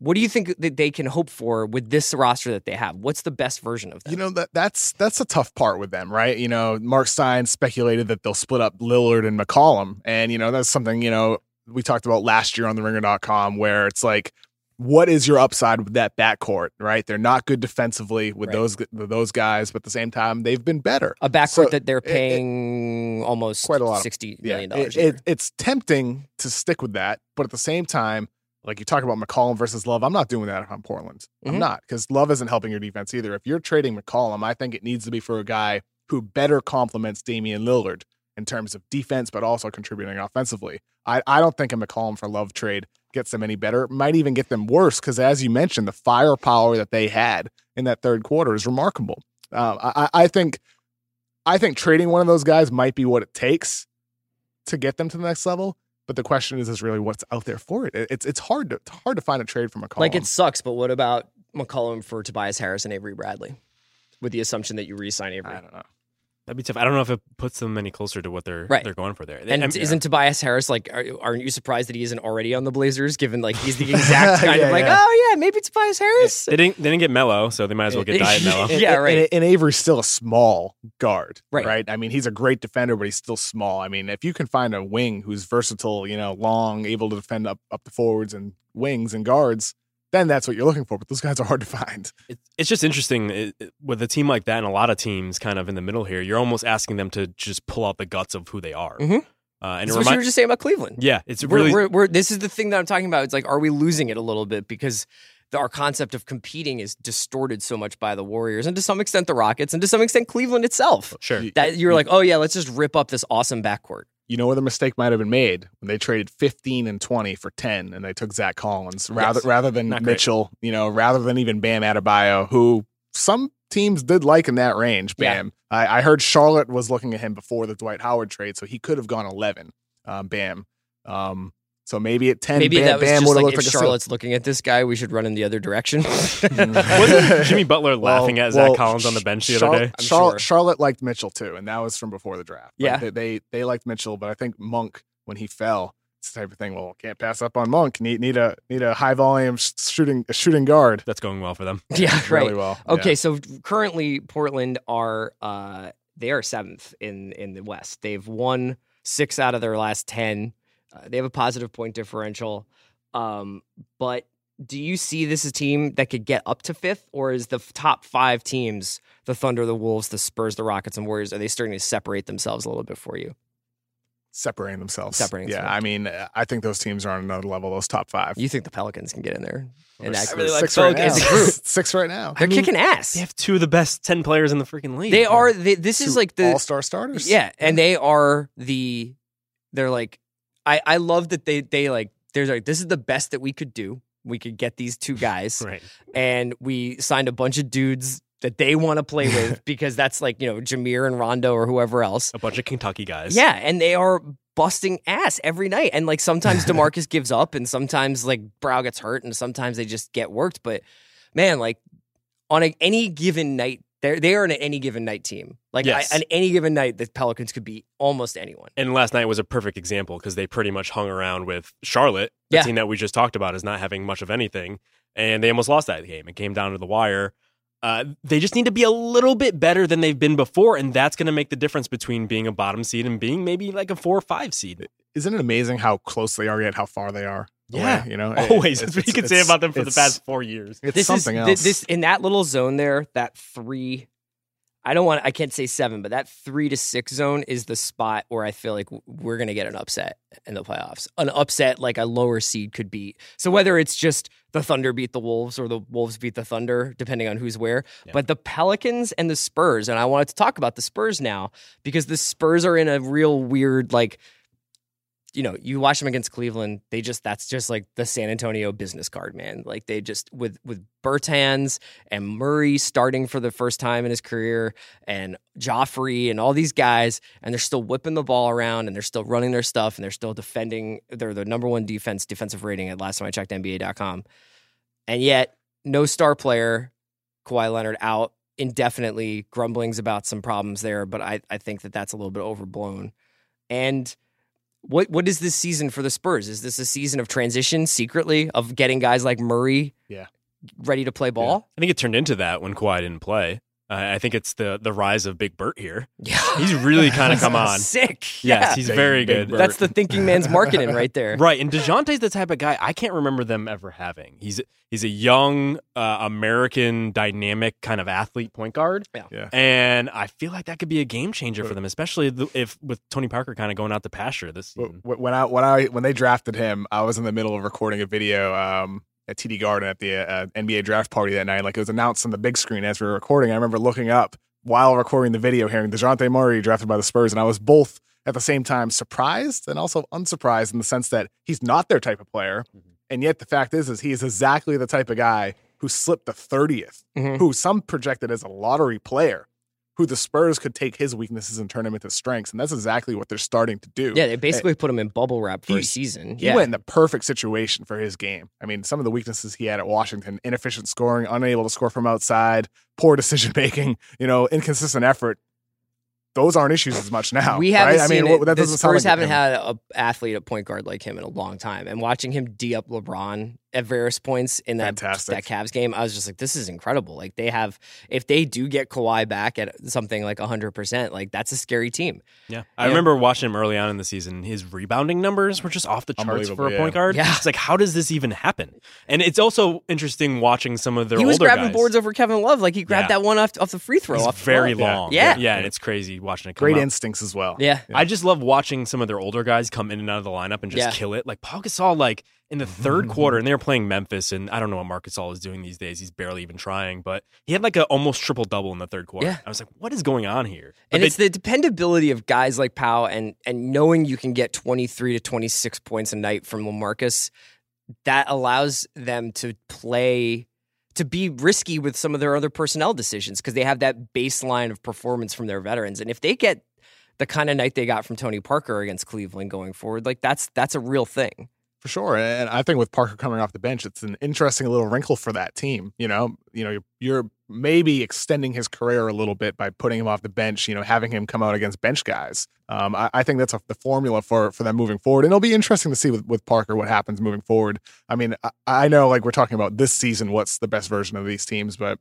What do you think that they can hope for with this roster that they have? What's the best version of them? You know that that's that's a tough part with them, right? You know, Marc Stein speculated that they'll split up Lillard and McCollum, and you know that's something you know we talked about last year on the Ringer.com, where it's like, what is your upside with that backcourt, right? They're not good defensively with Right. those with those guys, but at the same time, they've been better. a backcourt So, that they're it- it- paying almost quite a lot sixty Yeah, it- dollars. it- it's tempting to stick with that, but at the same time, like you talk about McCollum versus Love, I'm not doing that if I'm Portland. Mhm. I'm not because Love isn't helping your defense either. If you're trading McCollum, I think it needs to be for a guy who better complements Damian Lillard in terms of defense, but also contributing offensively. I, I don't think a McCollum for Love trade gets them any better. It might even get them worse because, as you mentioned, the firepower that they had in that third quarter is remarkable. Um, I I think I think trading one of those guys might be what it takes to get them to the next level. But the question is, is really what's out there for it. It- It's it's hard to it's hard to find a trade for McCollum. like it sucks, but what about McCollum for Tobias Harris and Avery Bradley? With the assumption that you re-sign Avery, I don't know. That'd be tough. I don't know if it puts them any closer to what they're Right. they're going for there. and I mean, isn't uh, Tobias Harris like? Are, aren't you surprised that he isn't already on the Blazers? Given like he's the exact kind Yeah, of like, yeah. oh yeah, maybe Tobias Harris. they didn't they didn't get Melo, so they might as well get Diet Melo. Yeah, And- right. And, and Avery's still a small guard, Right. right? I mean, he's a great defender, but he's still small. I mean, if you can find a wing who's versatile, you know, long, able to defend up up the forwards and wings and guards, then that's what you're looking for. But those guys are hard to find. It's just interesting it, it- with a team like that and a lot of teams kind of in the middle here. You're almost asking them to just pull out the guts of who they are. Mhm. Uh, and it That's what you were just saying about Cleveland. yeah, it's we're, really we're, we're, this is the thing that I'm talking about. It's like, are we losing it a little bit because the, our concept of competing is distorted so much by the Warriors and to some extent the Rockets and to some extent Cleveland itself. sure. That you're like, oh yeah, let's just rip up this awesome backcourt. You know where the mistake might have been made when they traded 15 and 20 for 10, and they took Zach Collins rather Yes. rather than Not great. Mitchell. You know, rather than even Bam Adebayo, who some teams did like in that range. Yeah. Bam. I, I heard Charlotte was looking at him before the Dwight Howard trade, so he could have gone 11. Um, Bam. Um, so maybe at 10, Maybe Bam, that was Bam just would have like if like a. Charlotte's looking at this guy, we should run in the other direction. Wasn't Jimmy Butler Well- laughing at well, Zach Collins on the bench the Char- other day? I'm Charlotte, sure. Charlotte liked Mitchell too, and that was from before the draft. Like, Yeah. they, they they liked Mitchell, but I think Monk when he fell, it's the type of thing. Well, can't pass up on Monk. Need need a need a high volume shooting a shooting guard. That's going well for them. yeah, right. Really well. Okay, Yeah. so currently Portland are uh they are seventh in in the West. They've won six out of their last ten. Uh, they have a positive point differential. Um, but do you see this as a team that could get up to fifth, or is the f- top five teams the Thunder, the Wolves, the Spurs, the Rockets, and Warriors? Are they starting to separate themselves a little bit for you? separating themselves. Separating Yeah, themselves. I mean, uh, I think those teams are on another level. Those top five. You think the Pelicans can get in there? And There's that really group? like six right now. as a group. six right now. They're I mean, kicking ass. They have two of the best ten players in the freaking league. They are. They, this is like the all-star starters. Yeah, and they are the they're like I I love that they they like there's like this is the best that we could do. We could get these two guys right. and we signed a bunch of dudes that they want to play with because that's like, you know, Jameer and Rondo or whoever else. A bunch of Kentucky guys. Yeah, and they are busting ass every night. And like sometimes DeMarcus gives up and sometimes like Brow gets hurt and sometimes they just get worked, but man, like on a, any given night they're they are an any given night team. Like Yes. I, on any given night, the Pelicans could beat almost anyone. And last night was a perfect example because they pretty much hung around with Charlotte, the Yeah. team that we just talked about is not having much of anything, and they almost lost that game. It came down to the wire. Uh, they just need to be a little bit better than they've been before, and that's going to make the difference between being a bottom seed and being maybe like a four or five seed. Isn't it amazing how close they are yet how far they are? Away, Yeah. you know, Always, it's- that's what you can say about them for the past four years. It's this something is, else. This in that little zone there, that three. I don't want. I can't say seven, but that three to six zone is the spot where I feel like we're gonna get an upset in the playoffs. An upset like a lower seed could beat. So whether it's just the Thunder beat the Wolves or the Wolves beat the Thunder, depending on who's where. Yeah. But the Pelicans and the Spurs, and I wanted to talk about the Spurs now because the Spurs are in a real weird like you know, you watch them against Cleveland, they just that's just like the San Antonio business card, man. Like they just with with Bertans and Murray starting for the first time in his career and Joffrey and all these guys, and they're still whipping the ball around and they're still running their stuff and they're still defending. They're the number one defense defensive rating at last time I checked NBA.com. And yet, no star player, Kawhi Leonard out indefinitely, grumblings about some problems there, but I, I think that that's a little bit overblown. And what what is this season for the Spurs? Is this a season of transition secretly of getting guys like Murray Yeah. ready to play ball? I think it turned into that when Kawhi didn't play. Uh, I think it's the the rise of Big Bert here. Yeah. He's really kind of come on. Sick. Yes, yeah. he's Big- very Big good. Bert. That's the thinking man's marketing right there. Right, and Dejounte's the type of guy I can't remember them ever having. He's he's a young uh, American, dynamic kind of athlete point guard. Yeah. Yeah. and I feel like that could be a game changer for them, especially if with Tony Parker kind of going out to pasture this season. When I when I when they drafted him, I was in the middle of recording a video um, at TD Garden at the uh, NBA draft party that night. Like it was announced on the big screen as we were recording. I remember looking up while recording the video, hearing Dejounte Murray drafted by the Spurs, and I was both at the same time surprised and also unsurprised in the sense that he's not their type of player, and yet the fact is, is he is exactly the type of guy who slipped the 30th, Mhm. who some projected as a lottery player. Who the Spurs could take his weaknesses and turn them into strengths, and that's exactly what they're starting to do. Yeah, they eh, basically put him in bubble wrap for He- a season. He yeah. went in the perfect situation for his game. I mean, some of the weaknesses he had at Washington inefficient scoring, unable to score from outside, poor decision making, you know, inconsistent effort. Those aren't issues as much now. we haven't right? I mean, it. that the doesn't sound Spurs like haven't him. had an athlete at point guard like him in a long time. And watching him d up LeBron at various points in that Fantastic. that Cavs game, I was just like, this is incredible. Like they have, if they do get Kawhi back at something like hundred percent, like that's a scary team. Yeah. I Yeah. remember watching him early on in the season. His rebounding numbers were just off the charts for a yeah. point guard. Yeah. It's like, how does this even happen? And it's also interesting watching some of their he was older grabbing guys. boards over Kevin Love, like he grabbed Yeah. that one off off the free throw. He's off very floor. long. Yeah. Yeah. And it's crazy watching it come Great up. instincts as well. Yeah. I just love watching some of their older guys come in and out of the lineup and just Yeah. kill it. Like Pau Gasol, like in the third mm-hmm. quarter, and they were playing Memphis, and I don't know what Marcus All is doing these days. He's barely even trying, but he had like a almost triple double in the third quarter. Yeah. I was like, what is going on here? But And they- it's the dependability of guys like Powell and and knowing you can get 23 to 26 points a night from LaMarcus that allows them to play to be risky with some of their other personnel decisions because they have that baseline of performance from their veterans. And if they get the kind of night they got from Tony Parker against Cleveland going forward, like that's that's a real thing. For sure. And I think with Parker coming off the bench, it's an interesting little wrinkle for that team. You know, you know, you're, you're maybe extending his career a little bit by putting him off the bench, you know, having him come out against bench guys. Um, I, I think that's a, the formula for for them moving forward. And it'll be interesting to see with, with Parker what happens moving forward. I mean, I, I know like we're talking about this season, what's the best version of these teams, but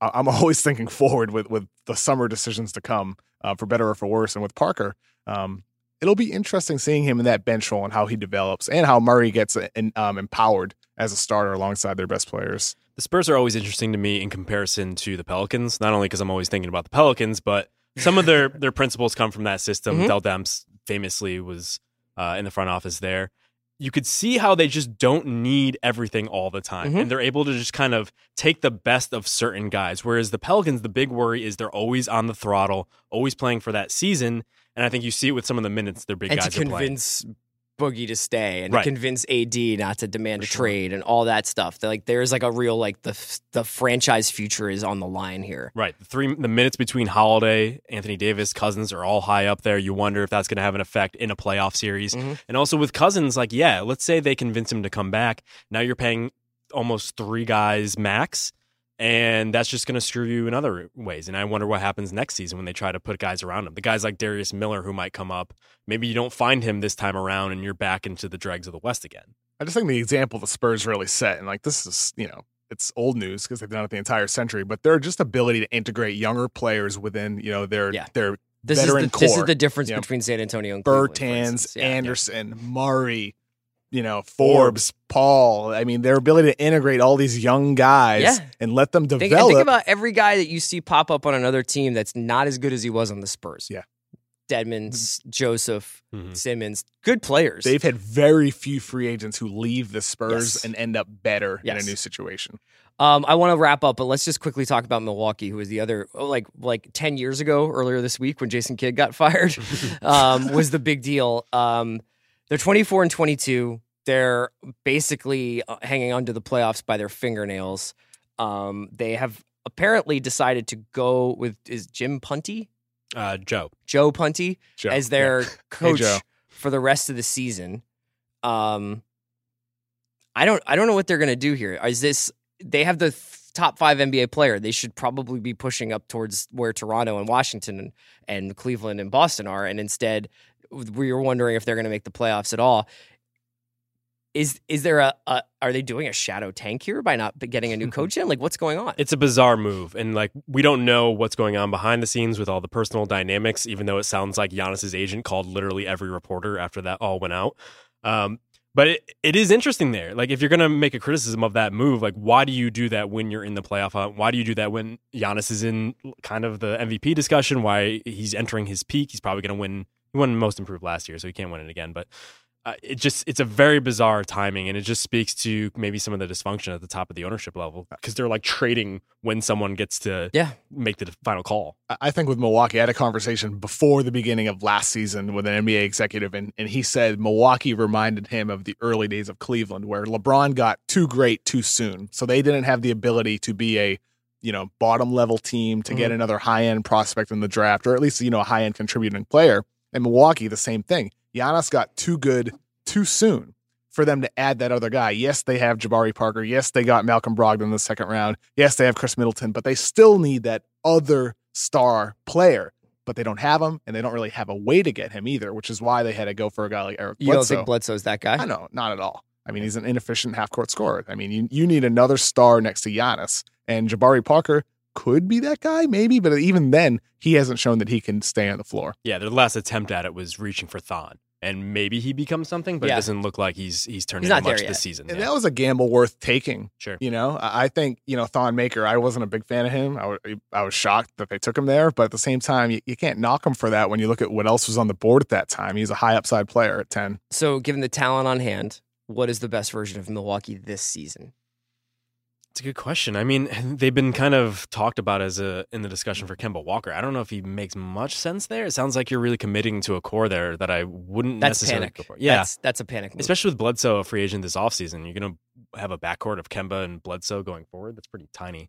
I- I'm always thinking forward with with the summer decisions to come, uh, for better or for worse. And with Parker, um, it'll be interesting seeing him in that bench role and how he develops and how Murray gets in, um, empowered as a starter alongside their best players. the Spurs are always interesting to me in comparison to the Pelicans, not only because I'm always thinking about the Pelicans, but some of their their principles come from that system. Mhm. Dell Demps famously was uh, in the front office there. You could see how they just don't need everything all the time, Mhm. and they're able to just kind of take the best of certain guys. Whereas the Pelicans, the big worry is they're always on the throttle, always playing for that season. And I think you see it with some of the minutes their big and guys to are playing. convince Boogie to stay and Right. to convince AD not to demand For a sure. trade and all that stuff. They're Like there's like a real like the the franchise future is on the line here. Right. The three the minutes between Holiday, Anthony Davis, Cousins are all high up there. You wonder if that's going to have an effect in a playoff series. Mhm. And also with Cousins, like, yeah, let's say they convince him to come back. Now you're paying almost three guys max, and that's just going to screw you in other ways. And I wonder what happens next season when they try to put guys around him. The guys like Darius Miller who might come up. Maybe you don't find him this time around, and you're back into the dregs of the West again. I just think the example the Spurs really set, and like this is, you know, it's old news because they've done it the entire century, but their just ability to integrate younger players within, you know, their Yeah. their This is Veteran the, this is the difference Yeah. between San Antonio and Cleveland, Bertans, instance. Yeah. Anderson, Murray, you know, Forbes, Paul. I mean, their ability to integrate all these young guys Yeah. and let them Think, and develop. think about every guy that you see pop up on another team that's not as good as he was on the Spurs. Yeah. Dedmons, S- Joseph, Mhm. Simmons, good players. They've had very few free agents who leave the Spurs Yes. and end up better in a new situation. Um, I want to wrap up, but let's just quickly talk about Milwaukee, who was the other oh, like like ten years ago, earlier this week when Jason Kidd got fired, um, was the big deal. Um, They're 24 and 22. They're basically uh, hanging on to the playoffs by their fingernails. Um, they have apparently decided to go with is Jim Prunty, Uh, Joe, Joe Prunty, Joe. as their Yeah. coach Joe. for the rest of the season. Um, I don't, I don't know what they're going to do here. Is this? They have the th- top five NBA player. They should probably be pushing up towards where Toronto and Washington and, and Cleveland and Boston are, and instead, we were wondering if they're going to make the playoffs at all. Is is there a, a are they doing a shadow tank here by not getting a new coach in? Like, what's going on? it's a bizarre move, and like we don't know what's going on behind the scenes with all the personal dynamics. Even though it sounds like Giannis's agent called literally every reporter after that all went out. Um, but it, it is interesting there. Like if you're gonna make a criticism of that move, like why do you do that when you're in the playoff hunt? Why do you do that when Giannis is in kind of the MVP discussion? Why he's entering his peak? He's probably gonna win. He won most improved last year, so he can't win it again. But uh, it just it's a very bizarre timing and it just speaks to maybe some of the dysfunction at the top of the ownership level because they're like trading when someone gets to Yeah. make the final call I- I think with Milwaukee, I had a conversation before the beginning of last season with an NBA executive, and, and he said Milwaukee reminded him of the early days of Cleveland, where LeBron got too great too soon. So they didn't have the ability to be a you know bottom level team to get another high end prospect in the draft, or at least you know a high end contributing player. And Milwaukee, the same thing. Giannis got too good too soon for them to add that other guy. Yes, they have Jabari Parker. Yes, they got Malcolm Brogdon in the second round. Yes, they have Khris Middleton, but they still need that other star player. But they don't have him, and they don't really have a way to get him either, which is why they had to go for a guy like Eric you don't Bledsoe. think Bledsoe's that guy? I know, not at all. I mean, he's an inefficient half court scorer. I mean, you, you need another star next to Giannis, and Jabari Parker could be that guy, maybe, but even then, he hasn't shown that he can stay on the floor. yeah their last attempt at it was reaching for thon and maybe he becomes something but Yeah. it doesn't look like he's he's turned He's into much this season And yeah. that was a gamble worth taking. sure You know, I I think, you know, Thon Maker, I wasn't a big fan of him. I I was shocked that they took him there, but at the same time, you, you can't knock him for that when you look at what else was on the board at that time. He's a high upside player at 10. So, given the talent on hand, what is the best version of Milwaukee this season? It's a good question. I mean, they've been kind of talked about as a in the discussion for Kemba Walker. I don't know if he makes much sense there. It sounds like you're really committing to a core there that I wouldn't That's necessarily panic. Yeah, that's, that's a panic. Move. especially with Bledsoe a free agent this offseason. You're going to have a backcourt of Kemba and Bledsoe going forward. That's pretty tiny.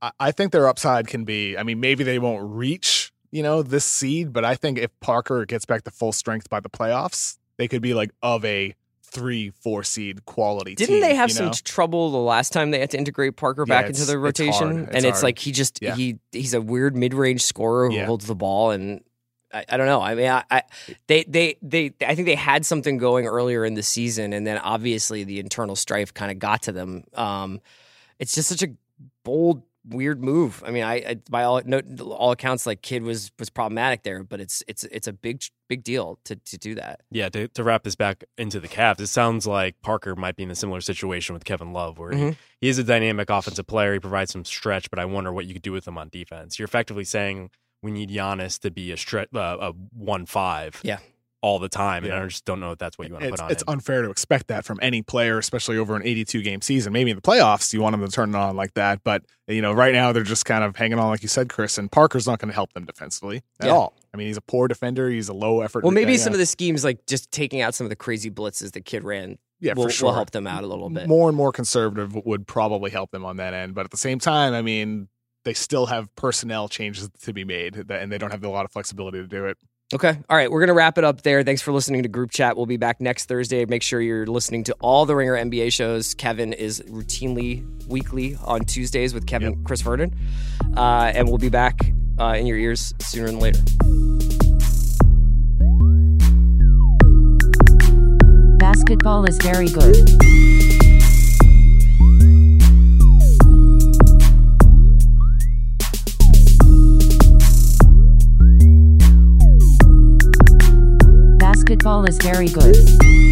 I, I think their upside can be, I mean, maybe they won't reach, you know, this seed, but I think if Parker gets back to full strength by the playoffs, they could be like of a three, four seed quality Didn't team, they have you some know? t- trouble the last time they had to integrate Parker Yeah, back into it's- the it's rotation? hard. It's and it's hard. like he just Yeah. he he's a weird mid range scorer who Yeah. holds the ball, and I, I don't know. I mean, I, I they they they I think they had something going earlier in the season, and then obviously the internal strife kind of got to them. Um, it's just such a bold. Weird move. I mean, I, I by all no, all accounts, like Kidd was was problematic there, but it's it's it's a big big deal to to do that. Yeah, to, to wrap this back into the Cavs, it sounds like Parker might be in a similar situation with Kevin Love, where Mhm. he, he is a dynamic offensive player. He provides some stretch, but I wonder what you could do with him on defense. You're effectively saying we need Giannis to be a stretch, uh, a one five, Yeah. All the time, and Yeah. I just don't know if that's what you want to It's, put on it's him. unfair to expect that from any player, especially over an 82 game season. Maybe in the playoffs, you want them to turn it on like that. But, you know, right now they're just kind of hanging on, like you said, Chris, and Parker's not going to help them defensively at Yeah. all. I mean, he's a poor defender. He's a low effort. Well, maybe yeah, some of the schemes, like just taking out some of the crazy blitzes the Kidd ran, yeah, will, for sure. will help them out a little bit. More and more conservative would probably help them on that end. But at the same time, I mean, they still have personnel changes to be made, and they don't have a lot of flexibility to do it. Okay. All right. We're going to wrap it up there. Thanks for listening to Group Chat. We'll be back next Thursday. Make sure you're listening to all the Ringer NBA shows. Kevin is routinely weekly on Tuesdays with Kevin Chris Vernon. Uh, and we'll be back uh, in your ears sooner than later. Basketball is very good. Basketball is very good.